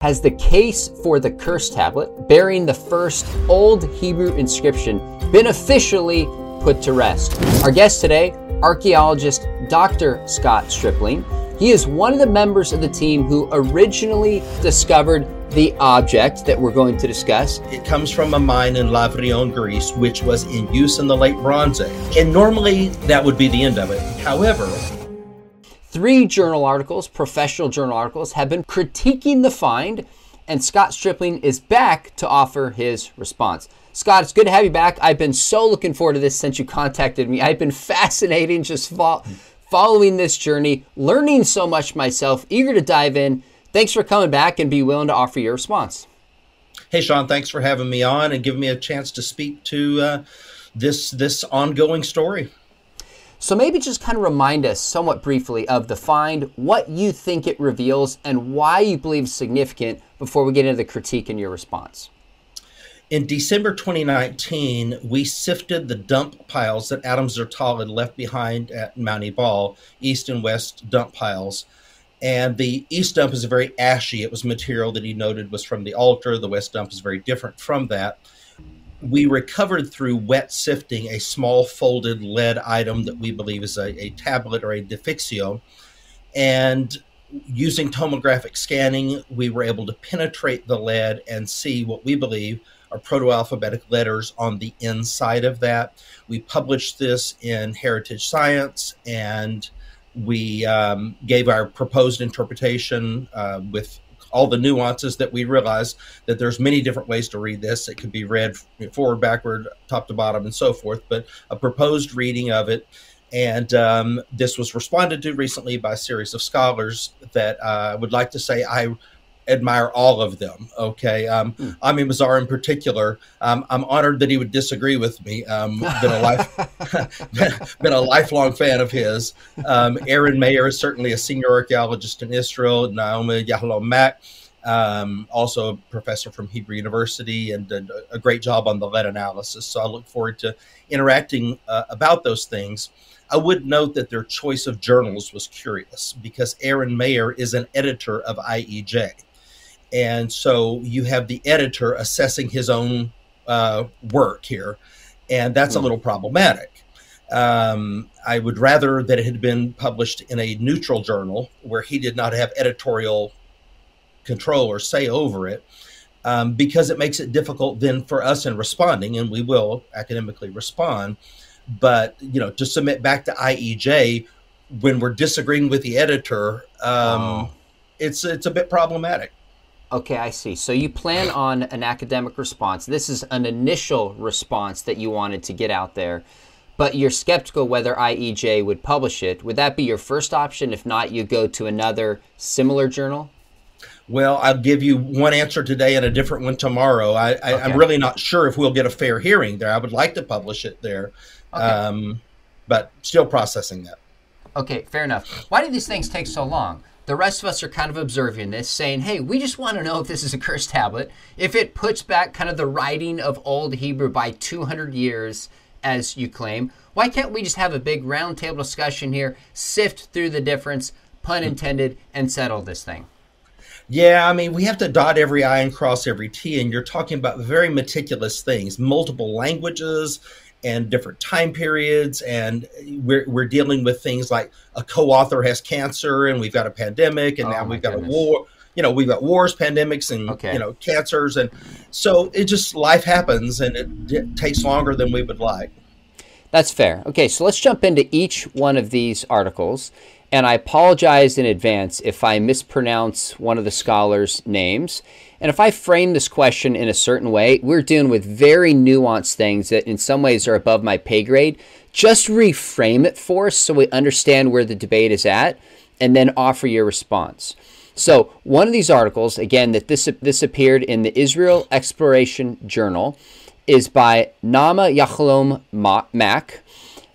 has the case for the curse tablet bearing the first Old Hebrew inscription been officially put to rest? Our guest today, archaeologist Dr. Scott Stripling. He is one of the members of the team who originally discovered the object that we're going to discuss. It comes from a mine in Lavrion, Greece, which was in use in the late Bronze Age. And normally that would be the end of it. However, Three journal articles, professional journal articles, have been critiquing the find, and Scott Stripling is back to offer his response. Scott, it's good to have you back. I've been so looking forward to this since you contacted me. I've been fascinating just fo- following this journey, learning so much myself, eager to dive in. Thanks for coming back and be willing to offer your response. Hey, Sean, thanks for having me on and giving me a chance to speak to uh, this this ongoing story. So maybe just kind of remind us somewhat briefly of the find, what you think it reveals, and why you believe it's significant before we get into the critique and your response. In December 2019, we sifted the dump piles that Adam Zertal had left behind at Mount Ebal, east and west dump piles. And the east dump is very ashy. It was material that he noted was from the altar. The west dump is very different from that we recovered through wet sifting a small folded lead item that we believe is a, a tablet or a defixio. And using tomographic scanning, we were able to penetrate the lead and see what we believe are proto-alphabetic letters on the inside of that. We published this in Heritage Science and we um, gave our proposed interpretation uh, with all the nuances that we realize that there's many different ways to read this. It could be read forward, backward, top to bottom, and so forth. But a proposed reading of it, and um, this was responded to recently by a series of scholars that uh, would like to say I admire all of them. Okay, um, mm. Ami Mazar in particular. Um, I'm honored that he would disagree with me. Um, been a life, been a lifelong fan of his. Um, Aren Maeir is certainly a senior archaeologist in Israel. Naomi Yahalom Mack, um, also a professor from Hebrew University, and did a great job on the lead analysis. So I look forward to interacting uh, about those things. I would note that their choice of journals was curious because Aren Maeir is an editor of IEJ and so you have the editor assessing his own uh, work here, and that's a hmm. little problematic. Um, I would rather that it had been published in a neutral journal where he did not have editorial control or say over it, um, because it makes it difficult then for us in responding, and we will academically respond. But you know, to submit back to IEJ when we're disagreeing with the editor, um, it's it's a bit problematic. Okay, I see. So you plan on an academic response. This is an initial response that you wanted to get out there, but you're skeptical whether IEJ would publish it. Would that be your first option? If not, you go to another similar journal? Well, I'll give you one answer today and a different one tomorrow. I, am really not sure if we'll get a fair hearing there. I would like to publish it there, okay. um, but still processing that. Okay, fair enough. Why do these things take so long? The rest of us are kind of observing this, saying, hey, we just want to know if this is a cursed tablet. If it puts back kind of the writing of Old Hebrew by 200 years, as you claim, why can't we just have a big roundtable discussion here, sift through the difference, pun mm. intended, and settle this thing? Yeah, I mean, we have to dot every I and cross every T, and you're talking about very meticulous things, multiple languages and different time periods and we're, we're dealing with things like a co-author has cancer and we've got a pandemic and oh now we've got goodness. a war you know we've got wars pandemics and okay. you know cancers and so it just life happens and it, it takes longer than we would like that's fair okay so let's jump into each one of these articles and i apologize in advance if i mispronounce one of the scholars names and if I frame this question in a certain way, we're dealing with very nuanced things that in some ways are above my pay grade. Just reframe it for us so we understand where the debate is at and then offer your response. So, one of these articles, again, that this, this appeared in the Israel Exploration Journal, is by Naama Yahalom Mack.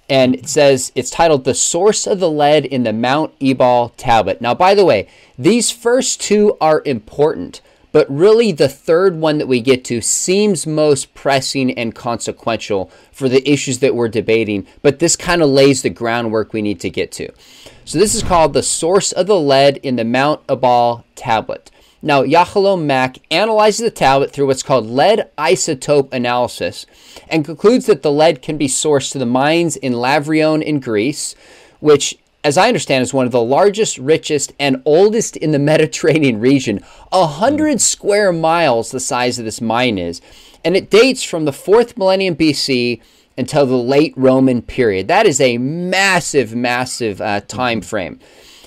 And it says it's titled The Source of the Lead in the Mount Ebal Tablet. Now, by the way, these first two are important but really, the third one that we get to seems most pressing and consequential for the issues that we're debating, but this kind of lays the groundwork we need to get to. So, this is called The Source of the Lead in the Mount Ebal Tablet. Now, Yahalom Mack analyzes the tablet through what's called lead isotope analysis and concludes that the lead can be sourced to the mines in Lavrion in Greece, which, as I understand, is one of the largest, richest, and oldest in the Mediterranean region. A hundred square miles the size of this mine is, and it dates from the fourth millennium BC until the late Roman period. That is a massive, massive uh, time frame.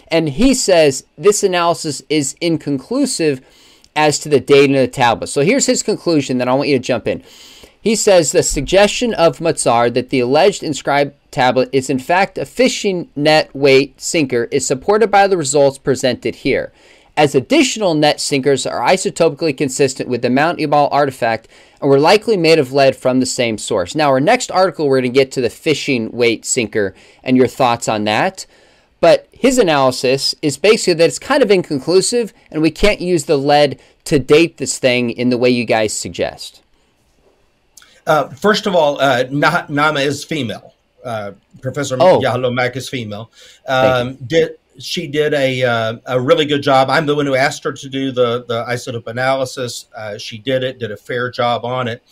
And he says this analysis is inconclusive as to the dating of the tablet. So here's his conclusion, then I want you to jump in. He says the suggestion of Mazar that the alleged inscribed tablet is in fact a fishing net weight sinker is supported by the results presented here. As additional net sinkers are isotopically consistent with the Mount Ebal artifact and were likely made of lead from the same source. Now, our next article, we're going to get to the fishing weight sinker and your thoughts on that. But his analysis is basically that it's kind of inconclusive and we can't use the lead to date this thing in the way you guys suggest. Uh, first of all, uh, Naama is female. Uh, Professor oh. Is female. Um, did she did a uh, a really good job. I'm the one who asked her to do the the isotope analysis. Uh, she did it, did a fair job on it.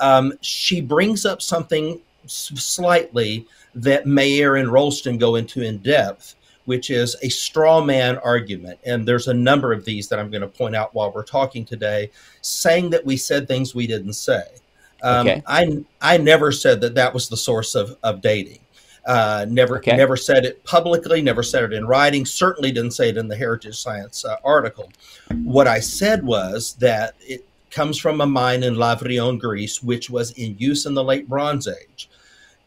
Um, she brings up something slightly that Maeir and Rollston go into in depth, which is a straw man argument. And there's a number of these that I'm going to point out while we're talking today, saying that we said things we didn't say. Um, okay. I, I never said that that was the source of, of dating. Uh, never okay. never said it publicly, never said it in writing, certainly didn't say it in the Heritage Science uh, article. What I said was that it comes from a mine in Lavrion, Greece, which was in use in the late Bronze Age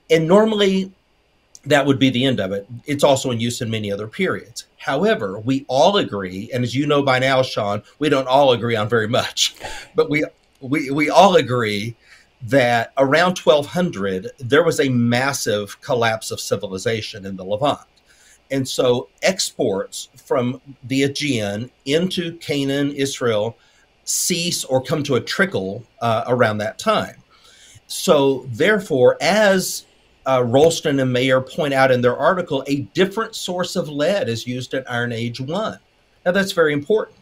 and normally that would be the end of it. It's also in use in many other periods. However, we all agree, and as you know by now, Sean, we don't all agree on very much, but we we we all agree that around 1200 there was a massive collapse of civilization in the Levant. And so exports from the Aegean into Canaan, Israel, cease or come to a trickle uh, around that time. So, therefore, as uh, Rollston and Maeir point out in their article, a different source of lead is used in Iron Age 1. Now, that's very important.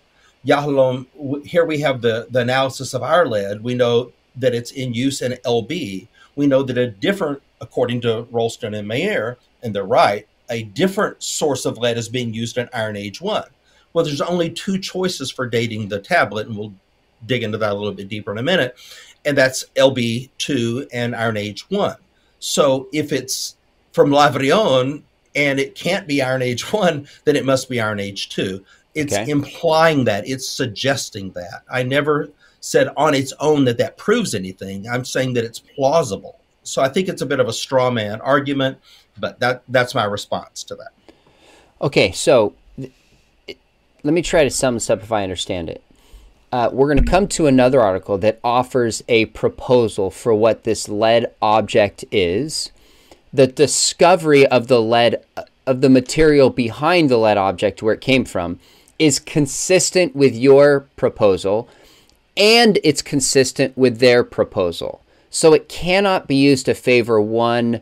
Yahalom, here we have the, the analysis of our lead. We know that it's in use in LB. We know that a different, according to Rollston and Maeir, and they're right, a different source of lead is being used in Iron Age 1. Well, there's only two choices for dating the tablet, and we'll dig into that a little bit deeper in a minute, and that's LB2 and Iron Age 1. So if it's from Lavrion and it can't be Iron Age 1, then it must be Iron Age 2. It's okay. implying that, it's suggesting that. I never said on its own that that proves anything. I'm saying that it's plausible. So I think it's a bit of a straw man argument, but that that's my response to that. Okay, so let me try to sum this up if I understand it uh, we're going to come to another article that offers a proposal for what this lead object is. The discovery of the lead, of the material behind the lead object, where it came from, is consistent with your proposal and it's consistent with their proposal. So it cannot be used to favor one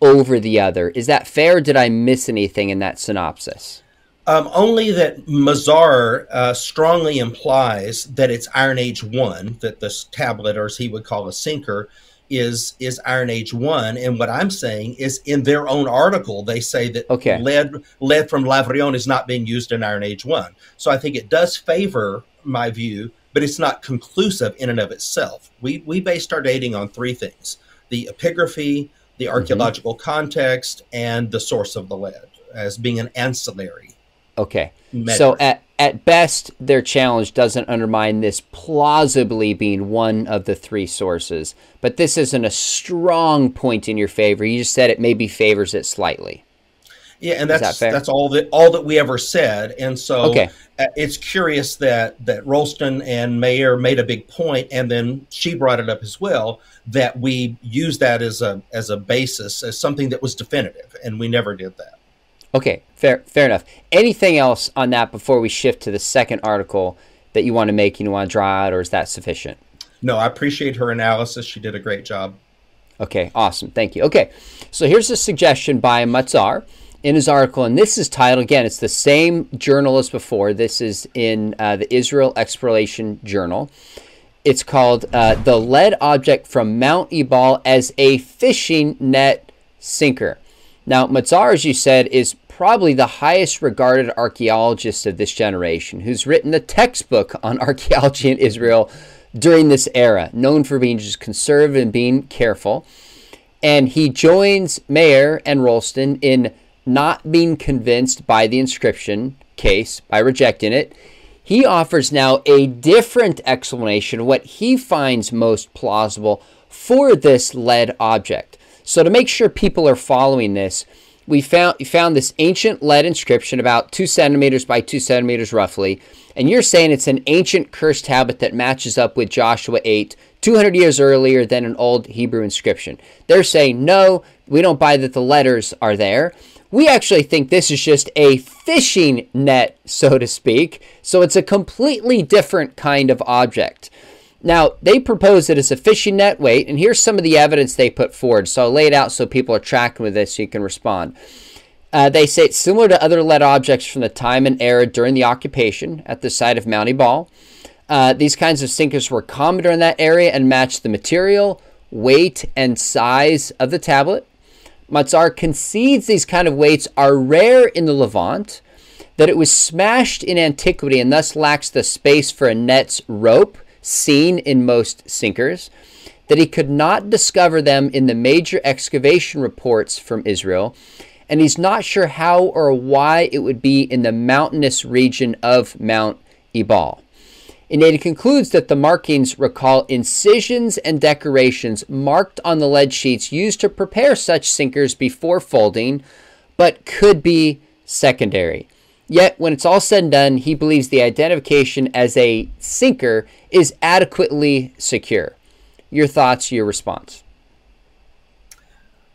over the other. Is that fair? did I miss anything in that synopsis? Um, only that Mazar uh, strongly implies that it's Iron Age one, that this tablet, or as he would call a sinker, is is Iron Age one. And what I'm saying is, in their own article, they say that okay. lead lead from Lavrion is not being used in Iron Age one. So I think it does favor my view, but it's not conclusive in and of itself. We we based our dating on three things: the epigraphy, the archeological mm-hmm. context, and the source of the lead as being an ancillary Okay. So at at best, their challenge doesn't undermine this plausibly being one of the three sources, but this isn't a strong point in your favor. You just said it maybe favors it slightly. Yeah, and that's that that's all that all that we ever said. And so okay. Uh, it's curious that that Rollston and Maeir made a big point, and then she brought it up as well that we use that as a as a basis as something that was definitive, and we never did that. Okay, fair, fair enough. Anything else on that before we shift to the second article that you want to make, you want to draw out, or is that sufficient? No, I appreciate her analysis. She did a great job. Okay, awesome. Thank you. Okay, so here's a suggestion by Mazar. In his article, and this is titled again, it's the same journal as before. This is in uh, the Israel Exploration Journal. It's called uh, The Lead Object from Mount Ebal as a Fishing Net Sinker. Now, Mazar, as you said, is probably the highest regarded archaeologist of this generation, who's written the textbook on archaeology in Israel during this era, known for being just conservative and being careful. And he joins Maeir and Rollston in not being convinced by the inscription case, by rejecting it. He offers now a different explanation, what he finds most plausible for this lead object. So, to make sure people are following this, we found, we found this ancient lead inscription about two centimeters by two centimeters roughly. And you're saying it's an ancient cursed tablet that matches up with Joshua 8, 200 years earlier than an old Hebrew inscription. They're saying, no, we don't buy that the letters are there. We actually think this is just a fishing net, so to speak. So it's a completely different kind of object. Now, they propose that it's a fishing net weight, and here's some of the evidence they put forward. So I'll lay it out so people are tracking with this so you can respond. Uh, they say it's similar to other lead objects from the time and era during the occupation at the site of Mount Ebal. Uh, these kinds of sinkers were common during that area and matched the material, weight, and size of the tablet. Mazar concedes these kind of weights are rare in the Levant, that it was smashed in antiquity and thus lacks the space for a net's rope seen in most sinkers, that he could not discover them in the major excavation reports from Israel, and he's not sure how or why it would be in the mountainous region of Mount Ebal. And it concludes that the markings recall incisions and decorations marked on the lead sheets used to prepare such sinkers before folding, but could be secondary. Yet, when it's all said and done, he believes the identification as a sinker is adequately secure. Your thoughts, your response.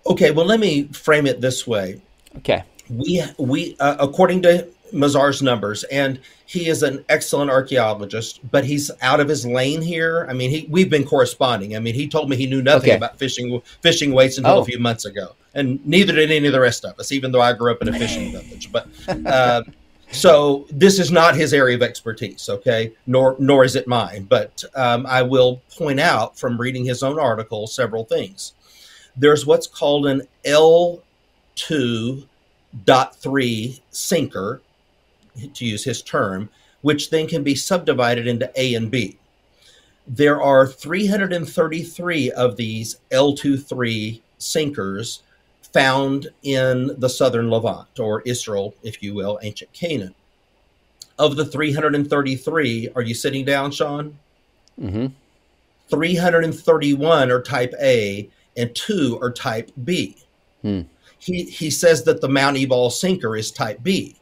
Okay, well, let me frame it this way. Okay. We, we uh, according to Mazar's numbers, and he is an excellent archaeologist, but he's out of his lane here. I mean, he we've been corresponding. I mean, he told me he knew nothing okay. about fishing fishing weights until oh. a few months ago, and neither did any of the rest of us, even though I grew up in a fishing village. But uh, so this is not his area of expertise, okay? Nor nor is it mine. But um, I will point out from reading his own article several things. There's what's called an L two dot three sinker to use his term, which then can be subdivided into A and B. There are 333 of these L23 sinkers found in the southern Levant, or Israel, if you will, ancient Canaan. Of the 333, are you sitting down, Sean? Mm-hmm. 331 are type A and two are type B. Hmm. He, he says that the Mount Ebal sinker is type B.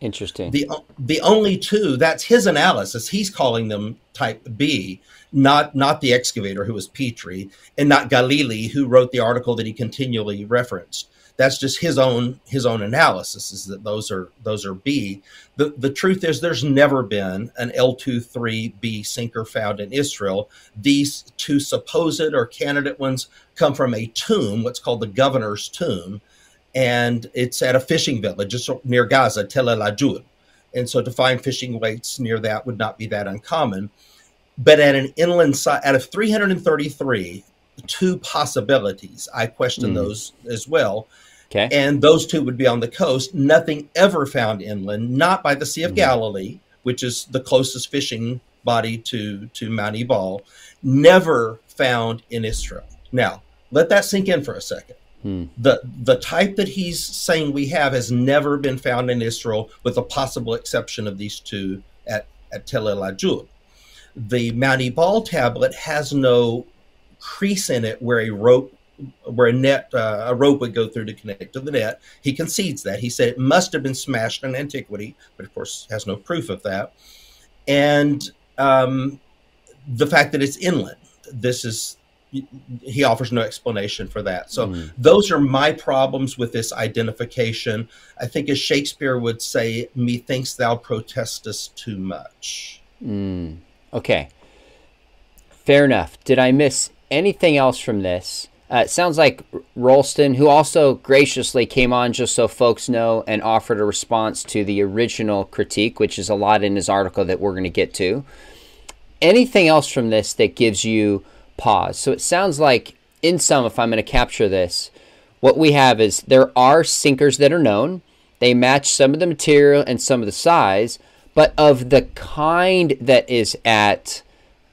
Interesting. The the only two that's his analysis. He's calling them type B, not not the excavator who was Petrie, and not Galili who wrote the article that he continually referenced. That's just his own his own analysis. Is that those are those are B. The the truth is there's never been an L23B sinker found in Israel. These two supposed or candidate ones come from a tomb, what's called the governor's tomb and it's at a fishing village just near Gaza, Tel El Ajjul. And so to find fishing weights near that would not be that uncommon. But at an inland site, out of 333, two possibilities, I question mm. those as well. Okay. And those two would be on the coast. Nothing ever found inland, not by the Sea of mm. Galilee, which is the closest fishing body to, to Mount Ebal, never found in Israel. Now, let that sink in for a second. Hmm. The the type that he's saying we have has never been found in Israel, with the possible exception of these two at, at Tel El Ajjul. The Mount Ebal tablet has no crease in it where a rope where a net uh, a rope would go through to connect to the net. He concedes that. He said it must have been smashed in antiquity, but of course has no proof of that. And um, the fact that it's inland. This is he offers no explanation for that. So mm. those are my problems with this identification. I think, as Shakespeare would say, "Methinks thou protestest too much." Mm. Okay, fair enough. Did I miss anything else from this? Uh, it sounds like Rollston, who also graciously came on just so folks know and offered a response to the original critique, which is a lot in his article that we're going to get to. Anything else from this that gives you pause? So it sounds like, in sum, if I'm going to capture this, what we have is there are sinkers that are known. They match some of the material and some of the size, but of the kind that is at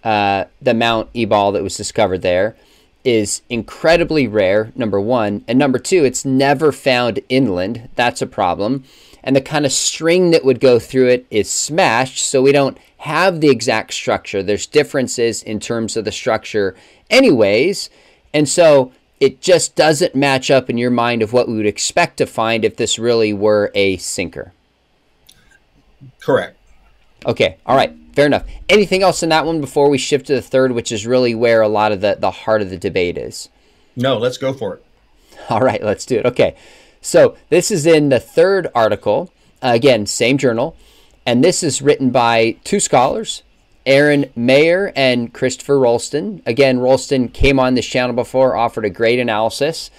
uh, the Mount Ebal that was discovered there is incredibly rare, number one. And number two, it's never found inland. That's a problem. And the kind of string that would go through it is smashed, so we don't have the exact structure. There's differences in terms of the structure, anyways. And so it just doesn't match up in your mind of what we would expect to find if this really were a sinker. Correct. Okay. All right. Fair enough. Anything else in that one before we shift to the third, which is really where a lot of the, the heart of the debate is? No, let's go for it. All right, let's do it. Okay. So this is in the third article. Uh, again, same journal. And this is written by two scholars, Aren Maeir and Christopher Rollston. Again, Rollston came on this channel before, offered a great analysis.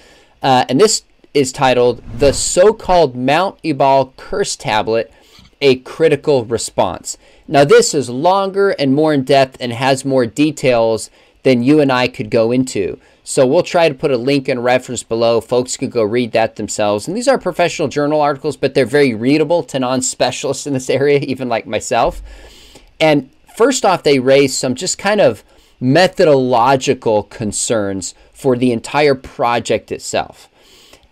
Uh, and this is titled The So Called Mount Ebal Curse Tablet A Critical Response. Now, this is longer and more in depth and has more details than you and I could go into. So we'll try to put a link and reference below. Folks could go read that themselves. And these are professional journal articles, but they're very readable to non specialists in this area, even like myself. And first off, they raise some just kind of methodological concerns for the entire project itself.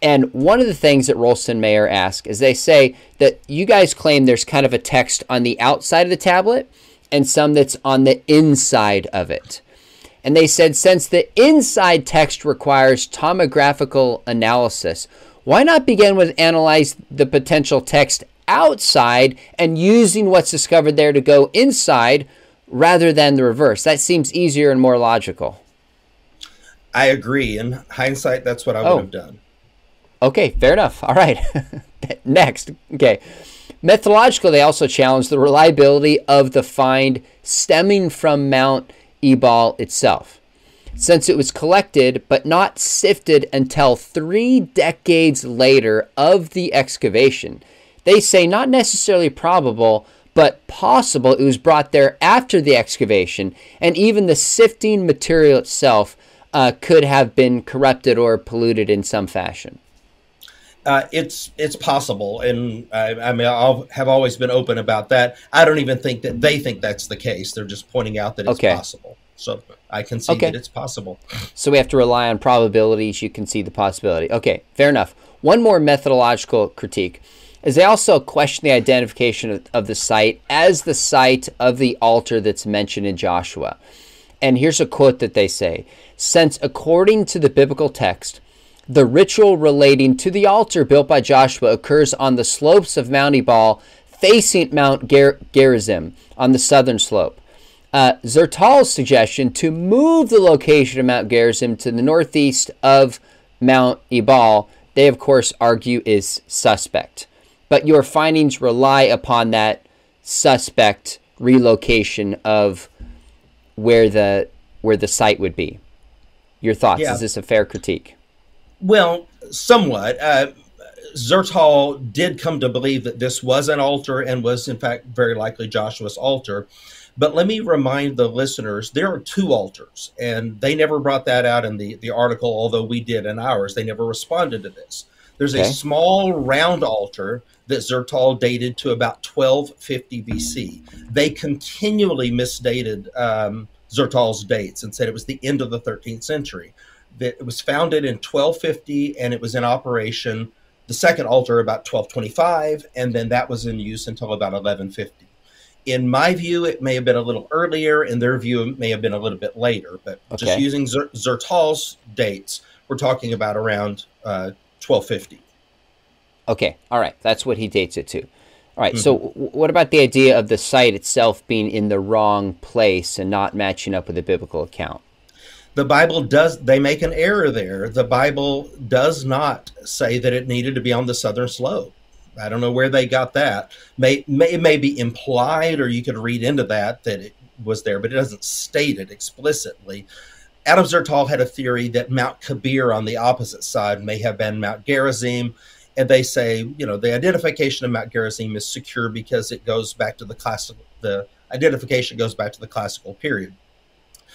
And one of the things that Rollston Maeir ask is they say that you guys claim there's kind of a text on the outside of the tablet and some that's on the inside of it. And they said since the inside text requires tomographical analysis, why not begin with analyze the potential text outside and using what's discovered there to go inside rather than the reverse? That seems easier and more logical. I agree. In hindsight, that's what I would oh. have done. Okay, fair enough. All right. Next. Okay. Methodological, they also challenge the reliability of the find stemming from Mount Ebal itself. Since it was collected but not sifted until three decades later of the excavation, they say not necessarily probable, but possible it was brought there after the excavation, and even the sifting material itself uh, could have been corrupted or polluted in some fashion. Uh, it's it's possible, and I, I mean I have always been open about that. I don't even think that they think that's the case. They're just pointing out that it's okay. possible. So I can see okay. that it's possible. So we have to rely on probabilities. You can see the possibility. Okay, fair enough. One more methodological critique is they also question the identification of, of the site as the site of the altar that's mentioned in Joshua. And here's a quote that they say: "Since according to the biblical text." The ritual relating to the altar built by Joshua occurs on the slopes of Mount Ebal, facing Mount Ger- Gerizim on the southern slope. Uh, Zertal's suggestion to move the location of Mount Gerizim to the northeast of Mount Ebal, they of course argue is suspect. But your findings rely upon that suspect relocation of where the where the site would be. Your thoughts? Yeah. Is this a fair critique? Well, somewhat. Uh, Zertal did come to believe that this was an altar and was, in fact, very likely Joshua's altar. But let me remind the listeners there are two altars, and they never brought that out in the, the article, although we did in ours. They never responded to this. There's okay. a small round altar that Zertal dated to about 1250 BC. They continually misdated um, Zertal's dates and said it was the end of the 13th century that it was founded in 1250 and it was in operation. The second altar about 1225 and then that was in use until about 1150 in my view it may have been a little earlier. In their view it may have been a little bit later but okay. just using Zer- zertal's dates we're talking about around uh, 1250 okay. All right. That's what he dates it to. All right, mm-hmm. so w- what about the idea of the site itself being in the wrong place and not matching up with the biblical account the Bible does, they make an error there. The Bible does not say that it needed to be on the southern slope. I don't know where they got that. May, may, it may be implied, or you could read into that that it was there, but it doesn't state it explicitly. Adam Zertal had a theory that Mount Kabir on the opposite side may have been Mount Gerizim. And they say, you know, the identification of Mount Gerizim is secure because it goes back to the classical, the identification goes back to the classical period.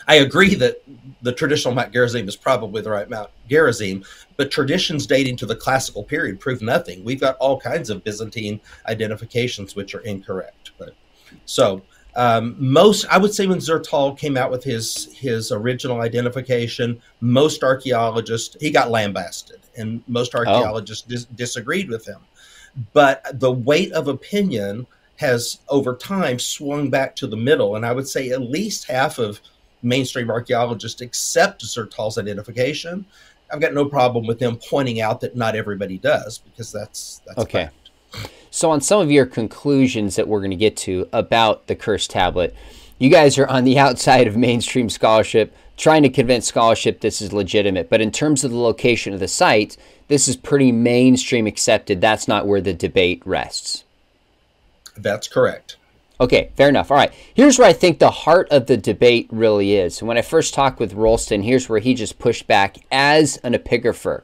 I agree that the traditional Mount Gerizim is probably the right Mount Gerizim, but traditions dating to the classical period prove nothing. We've got all kinds of Byzantine identifications which are incorrect. But so um, most, I would say, when Zertal came out with his his original identification, most archaeologists he got lambasted, and most oh. archaeologists oh. dis- disagreed with him. But the weight of opinion has, over time, swung back to the middle, and I would say at least half of mainstream archaeologists accept Zertal's identification. I've got no problem with them pointing out that not everybody does, because that's that's okay. Fact. So, on some of your conclusions that we're going to get to about the cursed tablet, you guys are on the outside of mainstream scholarship, trying to convince scholarship this is legitimate. But in terms of the location of the site, this is pretty mainstream accepted. That's not where the debate rests. That's correct. Okay, fair enough. All right. Here's where I think the heart of the debate really is. When I first talked with Rollston, here's where he just pushed back as an epigrapher.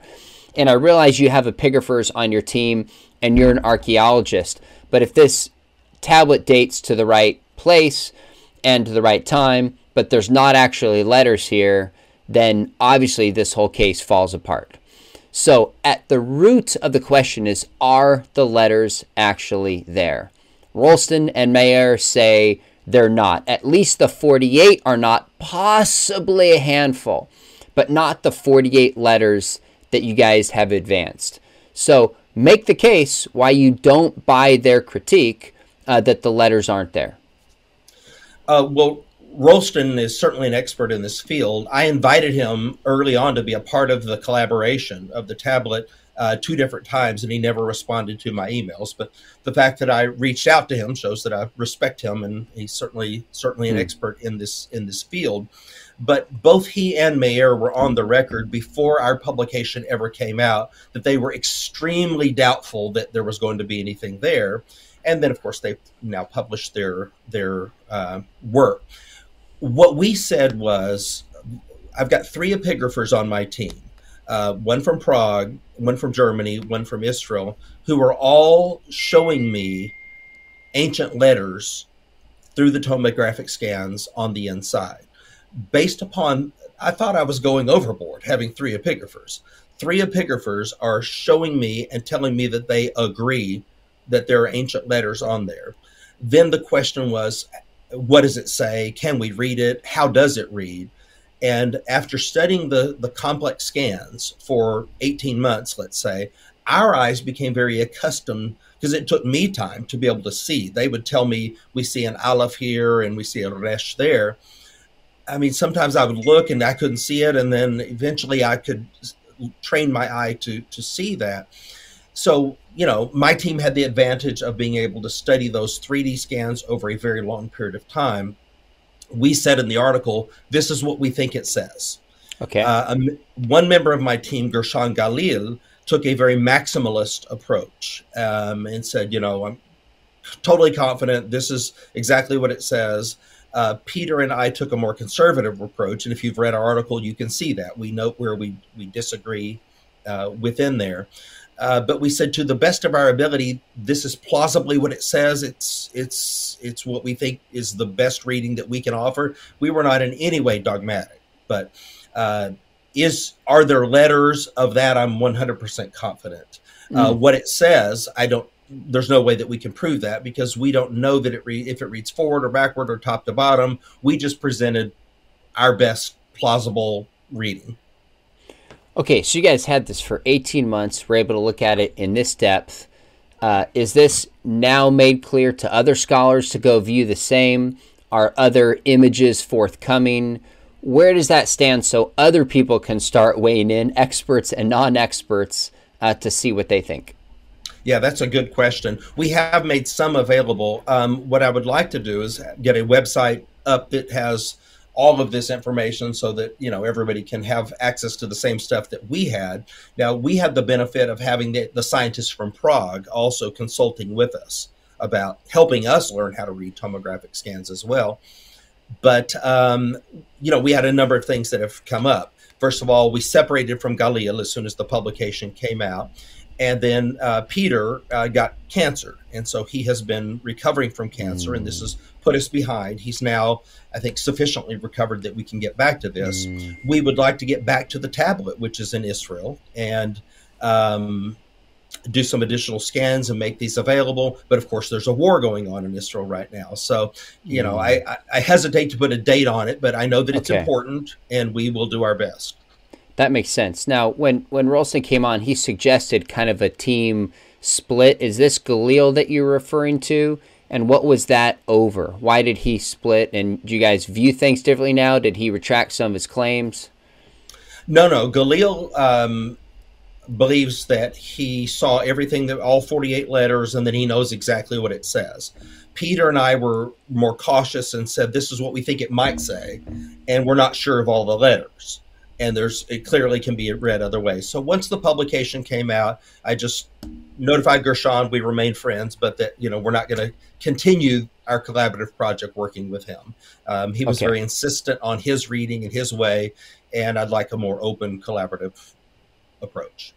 And I realize you have epigraphers on your team and you're an archaeologist. But if this tablet dates to the right place and to the right time, but there's not actually letters here, then obviously this whole case falls apart. So, at the root of the question is are the letters actually there? Rollston and Maeir say they're not. At least the 48 are not, possibly a handful, but not the 48 letters that you guys have advanced. So, make the case why you don't buy their critique uh, that the letters aren't there. Uh, well, Rollston is certainly an expert in this field. I invited him early on to be a part of the collaboration of the tablet uh, two different times, and he never responded to my emails. But the fact that I reached out to him shows that I respect him, and he's certainly certainly an mm. expert in this in this field but both he and Maeir were on the record before our publication ever came out that they were extremely doubtful that there was going to be anything there. And then, of course, they now published their their uh, work. What we said was, I've got three epigraphers on my team, uh, one from Prague, one from Germany, one from Israel, who are all showing me ancient letters through the tomographic scans on the inside based upon I thought I was going overboard having three epigraphers. Three epigraphers are showing me and telling me that they agree that there are ancient letters on there. Then the question was, what does it say? Can we read it? How does it read? And after studying the, the complex scans for 18 months, let's say, our eyes became very accustomed because it took me time to be able to see. They would tell me, we see an aleph here and we see a resh there. I mean, sometimes I would look and I couldn't see it, and then eventually I could train my eye to to see that. So, you know, my team had the advantage of being able to study those 3D scans over a very long period of time. We said in the article, this is what we think it says. Okay. Uh, um, one member of my team, Gershon Galil, took a very maximalist approach um, and said, you know, I'm totally confident this is exactly what it says. Uh, Peter and I took a more conservative approach, and if you've read our article, you can see that we note where we we disagree uh, within there. Uh, but we said to the best of our ability, this is plausibly what it says. It's it's it's what we think is the best reading that we can offer. We were not in any way dogmatic, but uh, is are there letters of that? I'm 100% confident. Mm. what it says, I don't there's no way that we can prove that because we don't know that it re- if it reads forward or backward or top to bottom. We just presented our best plausible reading. Okay, so you guys had this for 18 months. We're able to look at it in this depth. Uh, is this now made clear to other scholars to go view the same? Are other images forthcoming? Where does that stand so other people can start weighing in, experts and non experts, uh, to see what they think? Yeah, that's a good question. We have made some available. Um, what I would like to do is get a website up that has all of this information so that you know everybody can have access to the same stuff that we had now we had the benefit of having the, the scientists from prague also consulting with us about helping us learn how to read tomographic scans as well but um, you know, we had a number of things that have come up. First of all, we separated from Galil as soon as the publication came out. And then uh, Peter uh, got cancer. And so he has been recovering from cancer, and this has put us behind. He's now, I think, sufficiently recovered that we can get back to this. Mm. We would like to get back to the tablet, which is in Israel, and um, do some additional scans and make these available. But of course, there's a war going on in Israel right now. So, you mm. know, I, I, hesitate to put a date on it, but I know that it's okay. important and we will do our best. That makes sense. Now, when, when Rollston came on, he suggested kind of a team split. Is this Galil that you're referring to? And what was that over? Why did he split? And do you guys view things differently now? Did he retract some of his claims? No, no. Galil um, believes that he saw everything that all 48 letters and that he knows exactly what it says. Peter and I were more cautious and said this is what we think it might say, and we're not sure of all the letters. And there's it clearly can be read other ways. So once the publication came out, I just notified Gershon we remain friends, but that you know we're not going to continue our collaborative project working with him. Um, he was okay. very insistent on his reading and his way, and I'd like a more open collaborative approach.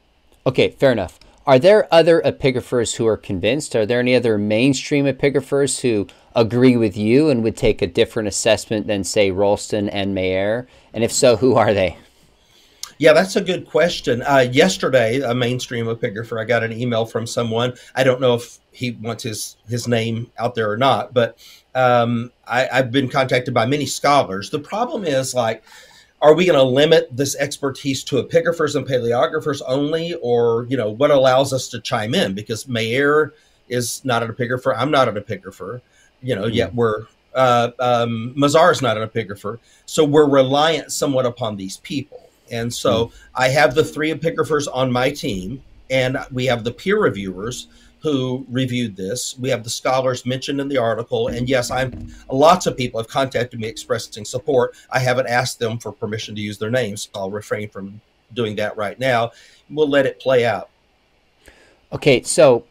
Okay, fair enough. Are there other epigraphers who are convinced? Are there any other mainstream epigraphers who agree with you and would take a different assessment than, say, Rollston and Maeir? And if so, who are they? Yeah, that's a good question. Uh, yesterday, a mainstream epigrapher, I got an email from someone. I don't know if he wants his his name out there or not, but um, I, I've been contacted by many scholars. The problem is like are we going to limit this expertise to epigraphers and paleographers only or you know what allows us to chime in because Maeir is not an epigrapher i'm not an epigrapher you know mm-hmm. yet we're uh, um, mazar is not an epigrapher so we're reliant somewhat upon these people and so mm-hmm. i have the three epigraphers on my team and we have the peer reviewers who reviewed this. We have the scholars mentioned in the article, and yes, I'm lots of people have contacted me expressing support. I haven't asked them for permission to use their names. So I'll refrain from doing that right now. We'll let it play out. Okay, so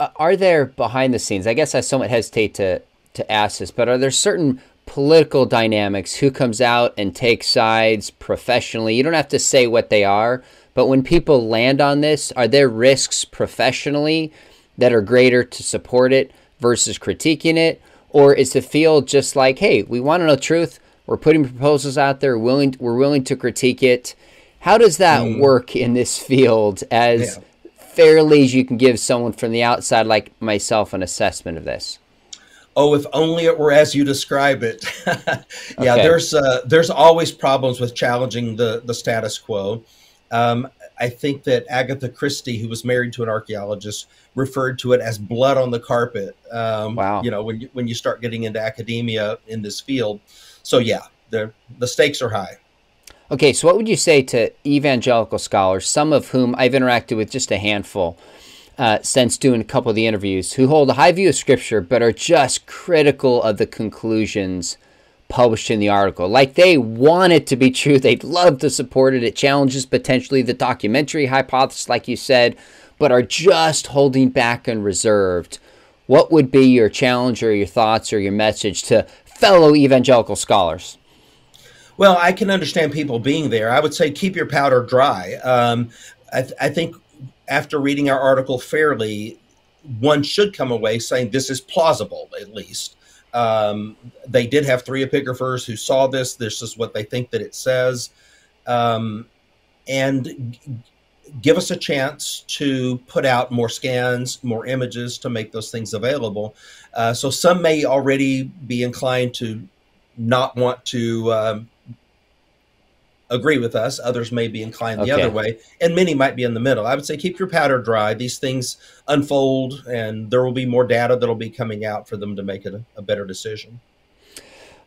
uh, are there behind the scenes? I guess I somewhat hesitate to to ask this, but are there certain political dynamics? Who comes out and takes sides professionally? You don't have to say what they are, but when people land on this, are there risks professionally? that are greater to support it versus critiquing it? Or is the field just like, hey, we want to know truth, we're putting proposals out there, willing we're willing to critique it. How does that mm. work in this field as yeah. fairly as you can give someone from the outside like myself an assessment of this? Oh, if only it were as you describe it. yeah, okay. there's uh, there's always problems with challenging the the status quo. Um, I think that Agatha Christie, who was married to an archaeologist, referred to it as blood on the carpet. Um, wow. You know, when you, when you start getting into academia in this field. So, yeah, the, the stakes are high. Okay, so what would you say to evangelical scholars, some of whom I've interacted with just a handful uh, since doing a couple of the interviews, who hold a high view of Scripture but are just critical of the conclusions published in the article. Like they want it to be true. They'd love to support it. It challenges potentially the documentary hypothesis, like you said, but are just holding back and reserved. What would be your challenge or your thoughts or your message to fellow evangelical scholars? Well, I can understand people being there. I would say keep your powder dry. Um, I, th- I think after reading our article fairly, one should come away saying this is plausible, at least. Um, they did have three epigraphers who saw this. This is what they think that it says. Um, and give us a chance to put out more scans, more images to make those things available. Uh, so some may already be inclined to not want to um, agree with us. Others may be inclined the okay. other way, and many might be in the middle. I would say keep your powder dry. These things unfold, and there will be more data that'll be coming out for them to make a, a better decision.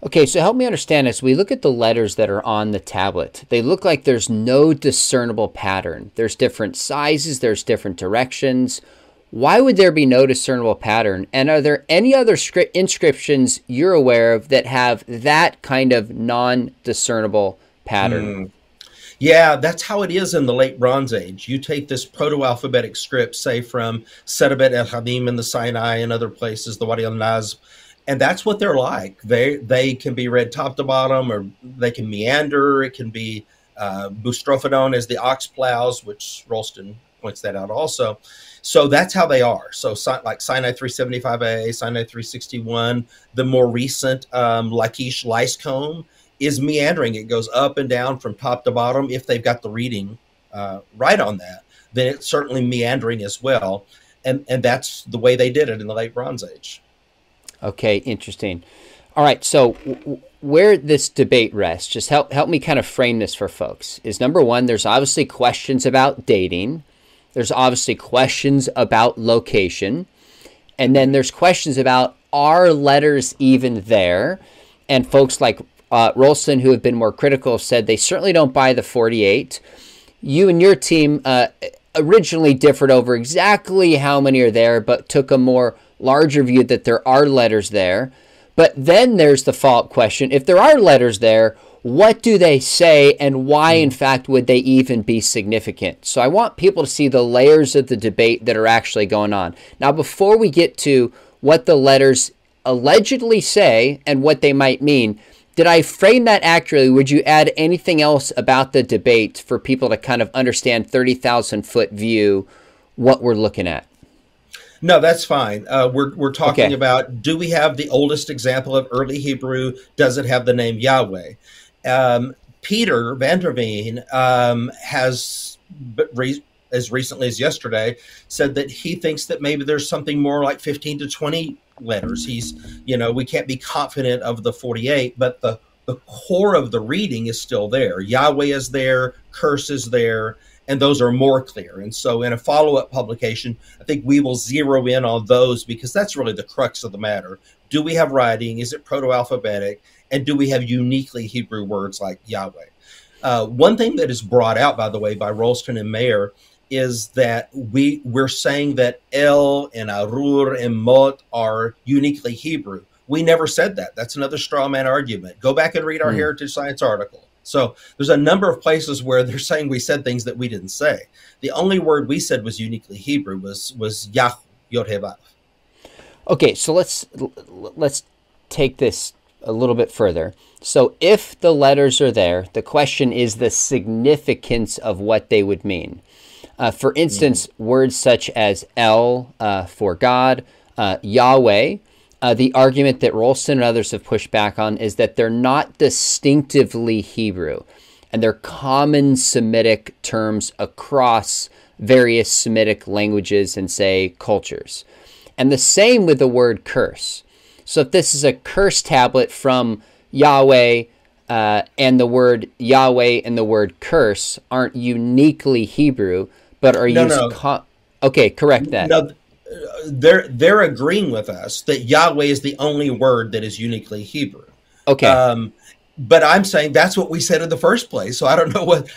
Okay, so help me understand as we look at the letters that are on the tablet, they look like there's no discernible pattern. There's different sizes, there's different directions. Why would there be no discernible pattern? And are there any other inscriptions you're aware of that have that kind of non discernible pattern. Mm. Yeah, that's how it is in the late Bronze Age. You take this proto-alphabetic script, say from Serabit el Khadim in the Sinai and other places, the Wadi al Nazm, and that's what they're like. They they can be read top to bottom, or they can meander. It can be uh, boustrophedon as the ox plows, which Rollston points that out also. So that's how they are. So like Sinai 375A, Sinai 361, the more recent um, Lachish lice comb is meandering. It goes up and down from top to bottom. If they've got the reading uh, right on that, then it's certainly meandering as well. And, and that's the way they did it in the late Bronze Age. Okay, interesting. All right, so w- where this debate rests, just help help me kind of frame this for folks. Is number one, there's obviously questions about dating. There's obviously questions about location, and then there's questions about are letters even there? And folks like uh, Rollston, who have been more critical, said they certainly don't buy the 48. You and your team uh, originally differed over exactly how many are there, but took a more larger view that there are letters there. But then there's the follow-up question. If there are letters there, what do they say and why in fact would they even be significant? So I want people to see the layers of the debate that are actually going on. Now before we get to what the letters allegedly say and what they might mean, did I frame that accurately? Would you add anything else about the debate for people to kind of understand 30,000 foot view what we're looking at? No, that's fine. Uh, we're we're talking okay. about do we have the oldest example of early Hebrew? Does it have the name Yahweh? Um, Peter van der Veen um, has, re- as recently as yesterday, said that he thinks that maybe there's something more like 15 to 20 letters. He's, you know, we can't be confident of the 48, but the the core of the reading is still there. Yahweh is there, curse is there, and those are more clear. And so, in a follow up publication, I think we will zero in on those because that's really the crux of the matter. Do we have writing? Is it proto alphabetic? And do we have uniquely Hebrew words like Yahweh? Uh, one thing that is brought out, by the way, by Rollston and Maeir is that we we're saying that El and Arur and Mot are uniquely Hebrew. We never said that. That's another straw man argument. Go back and read our mm. Heritage Science article. So there's a number of places where they're saying we said things that we didn't say. The only word we said was uniquely Hebrew was was Yah Yod Okay, so let's let's take this a little bit further. So if the letters are there, the question is the significance of what they would mean. Uh, for instance, mm-hmm. words such as El uh, for God, uh, Yahweh, uh, the argument that Rollston and others have pushed back on is that they're not distinctively Hebrew and they're common Semitic terms across various Semitic languages and, say, cultures. And the same with the word curse. So if this is a curse tablet from Yahweh, uh, and the word Yahweh and the word curse aren't uniquely Hebrew, but are no, used. No. Co- okay, correct that. No, they're they're agreeing with us that Yahweh is the only word that is uniquely Hebrew. Okay. Um, but I'm saying that's what we said in the first place. So I don't know what.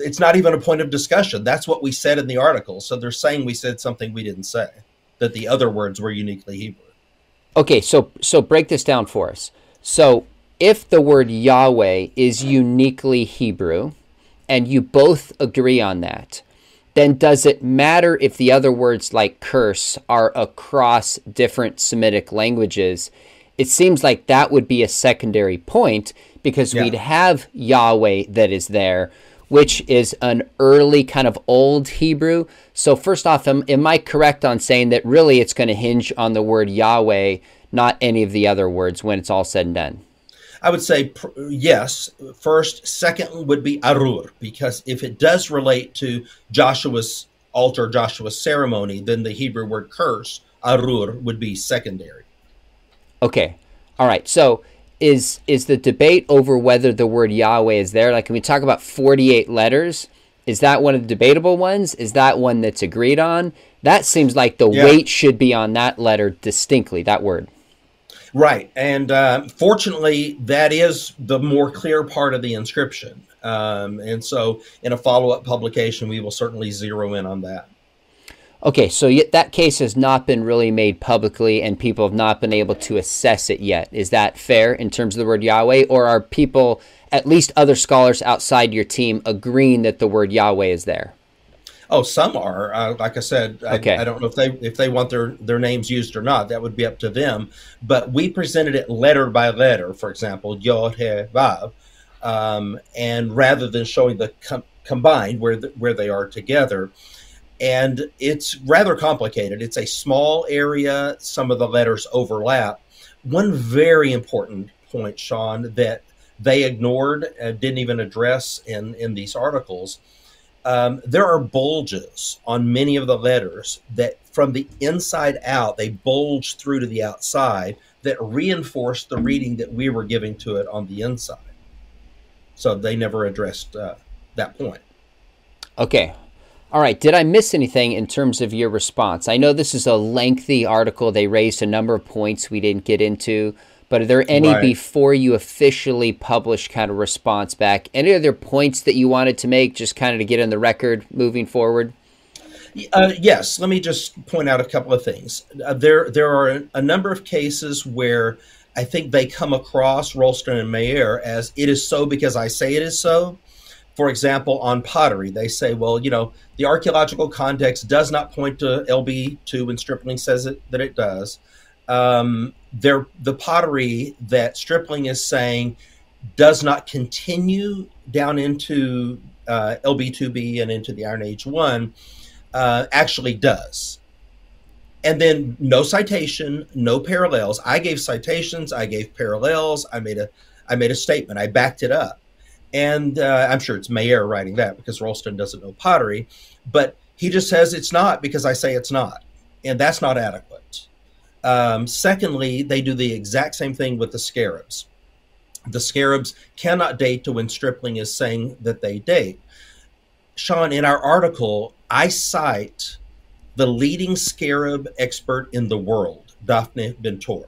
It's not even a point of discussion. That's what we said in the article. So they're saying we said something we didn't say. That the other words were uniquely Hebrew. Okay, so so break this down for us. So if the word Yahweh is uniquely Hebrew, and you both agree on that, then does it matter if the other words like curse are across different Semitic languages? It seems like that would be a secondary point because yeah. we'd have Yahweh that is there, which is an early kind of old Hebrew. So, first off, am, am I correct on saying that really it's going to hinge on the word Yahweh, not any of the other words when it's all said and done? I would say pr- yes. First, second would be arur, because if it does relate to Joshua's altar, Joshua's ceremony, then the Hebrew word curse, arur, would be secondary. Okay. All right. So is is the debate over whether the word Yahweh is there? Like, can we talk about 48 letters? Is that one of the debatable ones? Is that one that's agreed on? That seems like the yeah. weight should be on that letter distinctly, that word. Right. And uh, fortunately, that is the more clear part of the inscription. Um, and so in a follow up publication, we will certainly zero in on that. Okay, so yet that case has not been really made publicly, and people have not been able to assess it yet. Is that fair in terms of the word Yahweh, or are people, at least other scholars outside your team, agreeing that the word Yahweh is there? Oh, some are. Uh, like I said, I, okay. I, don't know if they if they want their their names used or not. That would be up to them. But we presented it letter by letter. For example, Yod He Vav, um, and rather than showing the com- combined where the, where they are together, and it's rather complicated. It's a small area. Some of the letters overlap. One very important point, Sean, that they ignored, uh, didn't even address in in these articles um, there are bulges on many of the letters that from the inside out they bulge through to the outside that reinforce the reading that we were giving to it on the inside. So they never addressed uh, that point. Okay. All right. Did i miss anything in terms of your response? I know this is a lengthy article. They raised a number of points we didn't get into but are there any right. before you officially publish kind of response back? Any other points that you wanted to make, just kind of to get in the record moving forward? Uh, yes, let me just point out a couple of things. Uh, there, there are a number of cases where I think they come across Rollston and Maeir as it is so because I say it is so. For example, on pottery, they say, well, you know, the archaeological context does not point to LB2 when Stripling says it that it does um, the pottery that Stripling is saying does not continue down into uh, LB2B and into the Iron Age 1 uh, actually does. And then no citation, no parallels. I gave citations, I gave parallels, I made a I made a statement, I backed it up. And uh, I'm sure it's Maeir writing that because Rollston doesn't know pottery, but he just says it's not because I say it's not. And that's not adequate. Um, secondly, they do the exact same thing with the scarabs. The scarabs cannot date to when Stripling is saying that they date. Sean, in our article, I cite the leading scarab expert in the world, Daphne Ben-Tor.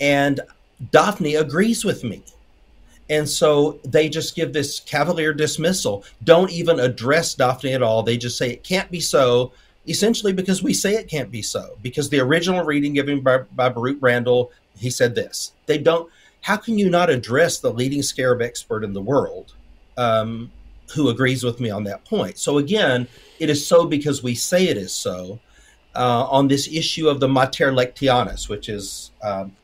And Daphne agrees with me. And so they just give this cavalier dismissal, don't even address Daphne at all. They just say it can't be so essentially because we say it can't be so. Because the original reading given by, by Baruch Brandl, he said this. They don't. How can you not address the leading scarab expert in the world, um, who agrees with me on that point? So again, it is so because we say it is so. Uh, on this issue of the mater lectionis, which is um,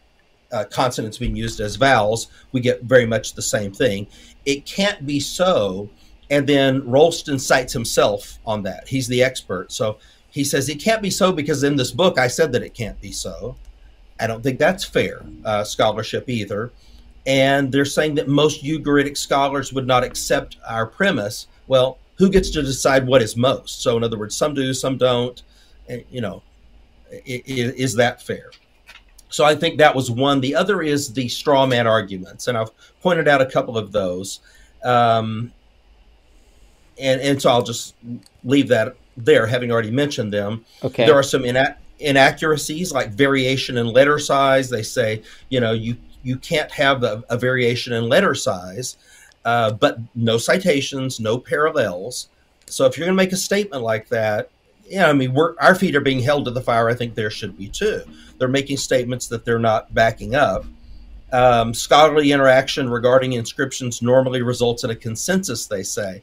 uh, consonants being used as vowels, we get very much the same thing. It can't be so and then Rollston cites himself on that. He's the expert. So he says it can't be so because in this book I said that it can't be so. I don't think that's fair uh, scholarship either. And they're saying that most Ugaritic scholars would not accept our premise. Well, who gets to decide what is most? So, in other words, some do, some don't. You know, is that fair? So, I think that was one. The other is the straw man arguments, and I've pointed out a couple of those. Um, and and so I'll just leave that there, having already mentioned them. Okay. There are some ina- inaccuracies like variation in letter size. They say, you know, you you can't have a, a variation in letter size, uh, but no citations, no parallels. So if you're going to make a statement like that, yeah, I mean, we're, our feet are being held to the fire. I think there should be too. They're making statements that they're not backing up. Um, scholarly interaction regarding inscriptions normally results in a consensus, they say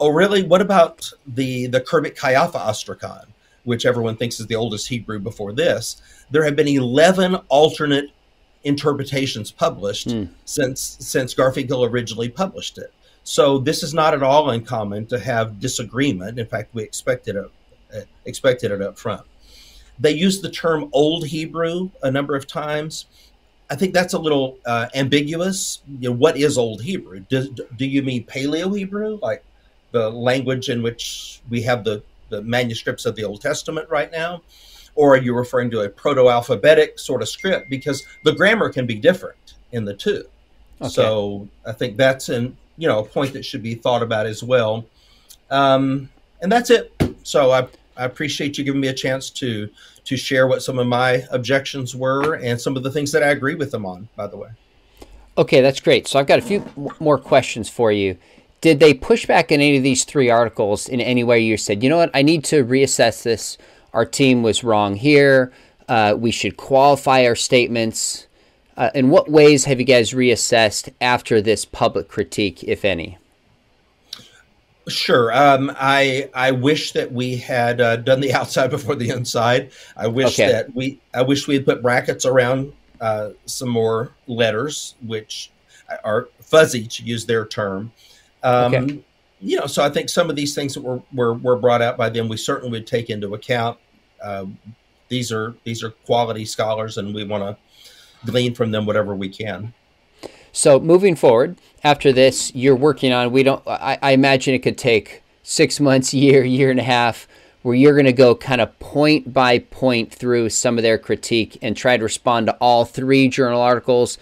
oh, really? What about the the Khirbet Qeiyafa Ostrakon, which everyone thinks is the oldest Hebrew before this? There have been eleven alternate interpretations published mm. since since Garfinkel originally published it. So this is not at all uncommon to have disagreement. In fact, we expected it uh, expected it up front. They use the term Old Hebrew a number of times. I think that's a little uh, ambiguous. You know, what is Old Hebrew? Do, do you mean Paleo Hebrew, like the language in which we have the, the manuscripts of the Old Testament right now? Or are you referring to a proto alphabetic sort of script? Because the grammar can be different in the two. Okay. So I think that's an you know a point that should be thought about as well. Um, and that's it. So I, I appreciate you giving me a chance to to share what some of my objections were and some of the things that I agree with them on. By the way. Okay, that's great. So I've got a few more questions for you did they push back in any of these three articles in any way you said, you know what, I need to reassess this. Our team was wrong here. Uh, we should qualify our statements. Uh, in what ways have you guys reassessed after this public critique, if any? Sure. Um, I I wish that we had uh, done the outside before the inside. I wish okay. that we I wish we had put brackets around uh, some more letters, which are fuzzy to use their term. Um, okay. You know, so I think some of these things that were, were, were brought out by them, we certainly would take into account. Uh, these are these are quality scholars, and we want to glean from them whatever we can. So moving forward, after this, you're working on. We don't. I, I imagine it could take six months, year, year and a half, where you're going to go kind of point by point through some of their critique and try to respond to all three journal articles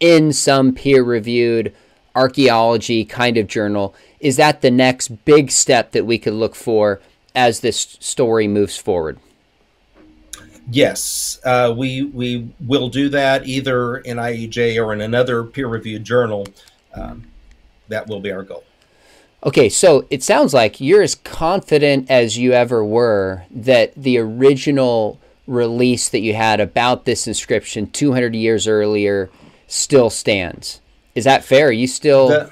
in some peer-reviewed archaeology kind of journal. Is that the next big step that we could look for as this story moves forward? Yes, uh, we we will do that either in IEJ or in another peer-reviewed journal. Um, that will be our goal. Okay, so it sounds like you're as confident as you ever were that the original release that you had about this inscription 200 years earlier still stands. Is that fair? Are you still. The,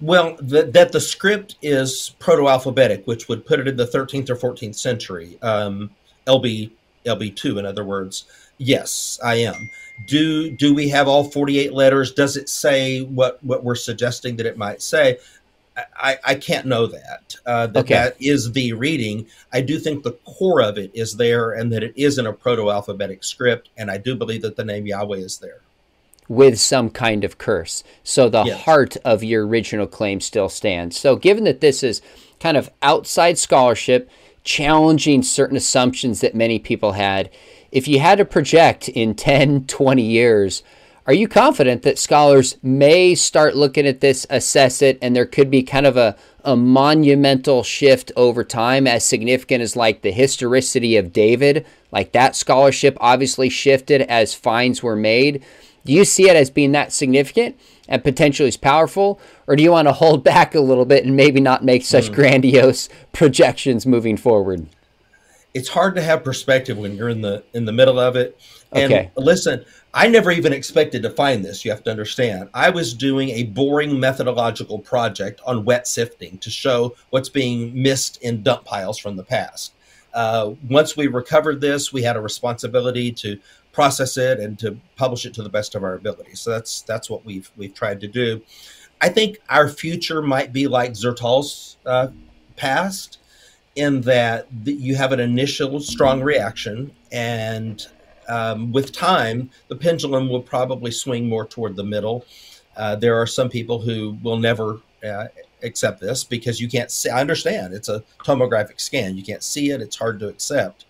well, the, that the script is proto alphabetic, which would put it in the 13th or 14th century. Um, LB, LB2, in other words. Yes, I am. Do do we have all 48 letters? Does it say what, what we're suggesting that it might say? I, I can't know that. Uh, that okay. that is the reading. I do think the core of it is there and that it is in a proto alphabetic script. And I do believe that the name Yahweh is there with some kind of curse. So the yes. heart of your original claim still stands. So, given that this is kind of outside scholarship, challenging certain assumptions that many people had, if you had to project in 10, 20 years, are you confident that scholars may start looking at this, assess it, and there could be kind of a, a monumental shift over time, as significant as like the historicity of David? Like that scholarship obviously shifted as finds were made. Do you see it as being that significant and potentially as powerful, or do you want to hold back a little bit and maybe not make such mm. grandiose projections moving forward? It's hard to have perspective when you're in the in the middle of it. And okay. listen, I never even expected to find this. You have to understand. I was doing a boring methodological project on wet sifting to show what's being missed in dump piles from the past. Uh, once we recovered this, we had a responsibility to process it and to publish it to the best of our ability. So that's that's what we've we've tried to do. I think our future might be like Zertal's uh, past, in that you have an initial strong reaction, and um, with time, the pendulum will probably swing more toward the middle. Uh, there are some people who will never uh, accept this because you can't see. I understand it's a tomographic scan; you can't see it; it's hard to accept.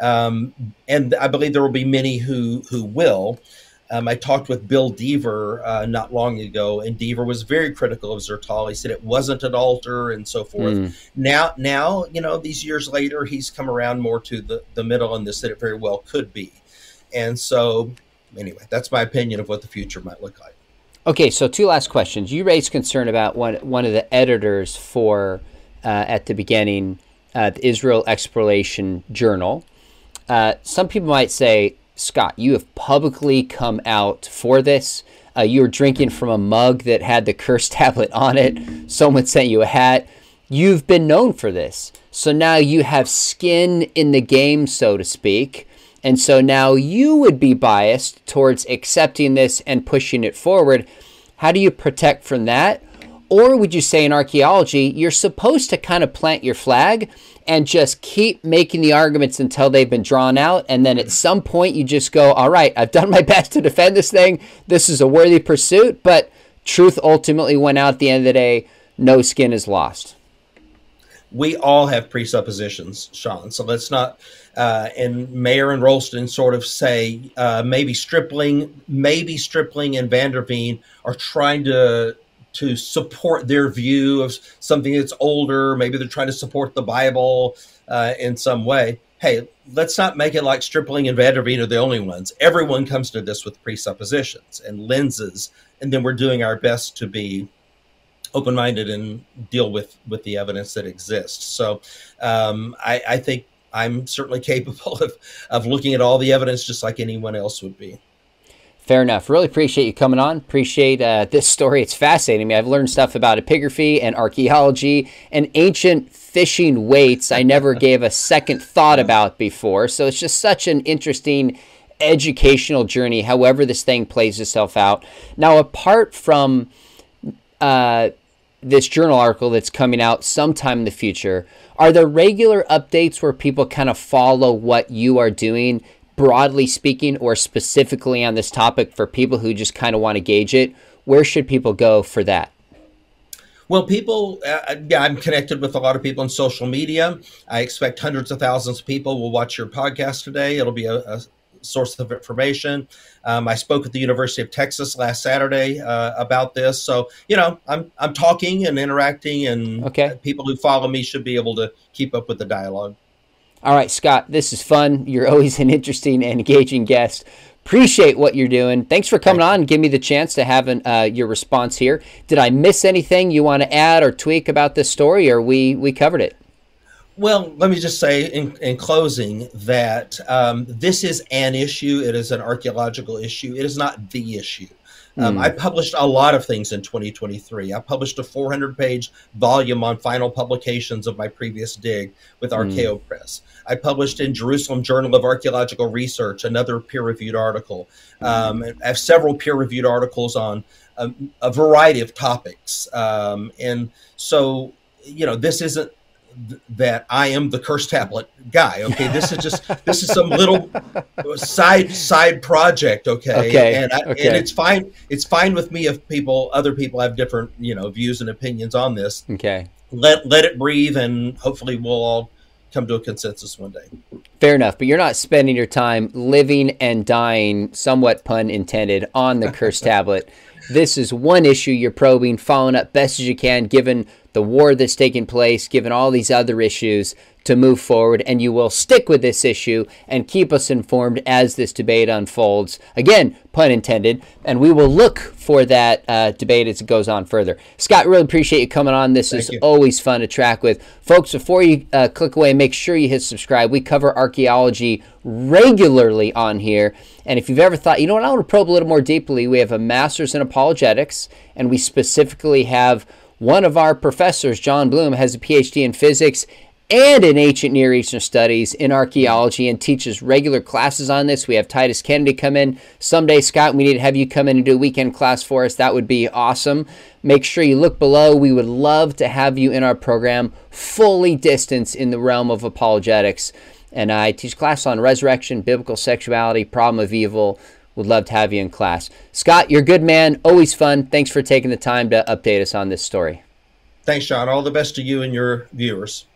Um, and I believe there will be many who who will. Um, I talked with Bill Dever uh, not long ago, and Dever was very critical of Zertal. He said it wasn't an altar and so forth. Mm. Now, now you know, these years later, he's come around more to the, the middle and this that it very well could be. And so, anyway, that's my opinion of what the future might look like. Okay, so two last questions. You raised concern about one one of the editors for uh, at the beginning, uh, the Israel Exploration Journal. Uh, some people might say, Scott, you have publicly come out for this. Uh, you were drinking from a mug that had the curse tablet on it. Someone sent you a hat. You've been known for this. So now you have skin in the game, so to speak. And so now you would be biased towards accepting this and pushing it forward. How do you protect from that? Or would you say in archaeology, you're supposed to kind of plant your flag and just keep making the arguments until they've been drawn out. And then at some point, you just go, all right, I've done my best to defend this thing. This is a worthy pursuit. But truth ultimately went out at the end of the day. No skin is lost. We all have presuppositions, Sean. So let's not. Uh, and Maeir and Rollston sort of say uh, maybe Stripling, maybe Stripling and van der Veen are trying to to support their view of something that's older. Maybe they're trying to support the Bible uh, in some way. Hey, let's not make it like Stripling and van der Veen are the only ones. Everyone comes to this with presuppositions and lenses, and then we're doing our best to be open-minded and deal with with the evidence that exists. So, um, I, I think I'm certainly capable of of looking at all the evidence just like anyone else would be. Fair enough. Really appreciate you coming on. Appreciate uh, this story. It's fascinating me. I've learned stuff about epigraphy and archaeology and ancient fishing weights I never gave a second thought about before. So it's just such an interesting educational journey, however, this thing plays itself out. Now, apart from uh, this journal article that's coming out sometime in the future, are there regular updates where people kind of follow what you are doing? broadly speaking or specifically on this topic for people who just kind of want to gauge it, where should people go for that? Well, people, uh, yeah, I'm connected with a lot of people on social media. I expect hundreds of thousands of people will watch your podcast today. It'll be a, a source of information. Um, I spoke at the University of Texas last Saturday uh, about this, so you know, I'm I'm talking and interacting, and okay. people who follow me should be able to keep up with the dialogue. All right, Scott, this is fun. You're always an interesting and engaging guest. Appreciate what you're doing. Thanks for coming on give me the chance to have an, uh, your response here. Did I miss anything you want to add or tweak about this story, or we we covered it? Well, let me just say in, in closing that um, this is an issue. It is an archaeological issue. It is not the issue. Um, mm. I published a lot of things in 2023. I published a 400 page volume on final publications of my previous dig with hmm. Archaeo mm. Press. I published in Jerusalem Journal of Archaeological Research, another peer reviewed article. Um, I have several peer reviewed articles on a, a, variety of topics. Um, and so, you know, this isn't that I am the curse tablet guy. Okay, this is just this is some little side side project. Okay, okay. and I, okay. and it's fine. It's fine with me if people, other people, have different you know views and opinions on this. Okay, let let it breathe, and hopefully we'll all come to a consensus one day. Fair enough, but you're not spending your time living and dying, somewhat pun intended, on the curse tablet. This is one issue you're probing, following up best as you can, given the war that's taking place, given all these other issues to move forward, and you will stick with this issue and keep us informed as this debate unfolds. Again, pun intended, and we will look for that uh, debate as it goes on further. Scott, really appreciate you coming on. This Thank is you. always fun to track with. Folks, before you uh, click away, make sure you hit subscribe. We cover archaeology regularly on here. And if you've ever thought, you know what, I want to probe a little more deeply, we have a master's in apologetics, and we specifically have one of our professors, John Bloom, has a PhD in physics and in ancient Near Eastern studies in archaeology and teaches regular classes on this. We have Titus Kennedy come in someday. Scott, we need to have you come in and do a weekend class for us. That would be awesome. Make sure you look below. We would love to have you in our program, fully distanced in the realm of apologetics. And I teach class on resurrection, biblical sexuality, problem of evil would love to have you in class. Scott, you're a good man. Always fun. Thanks for taking the time to update us on this story. Thanks, John. All the best to you and your viewers.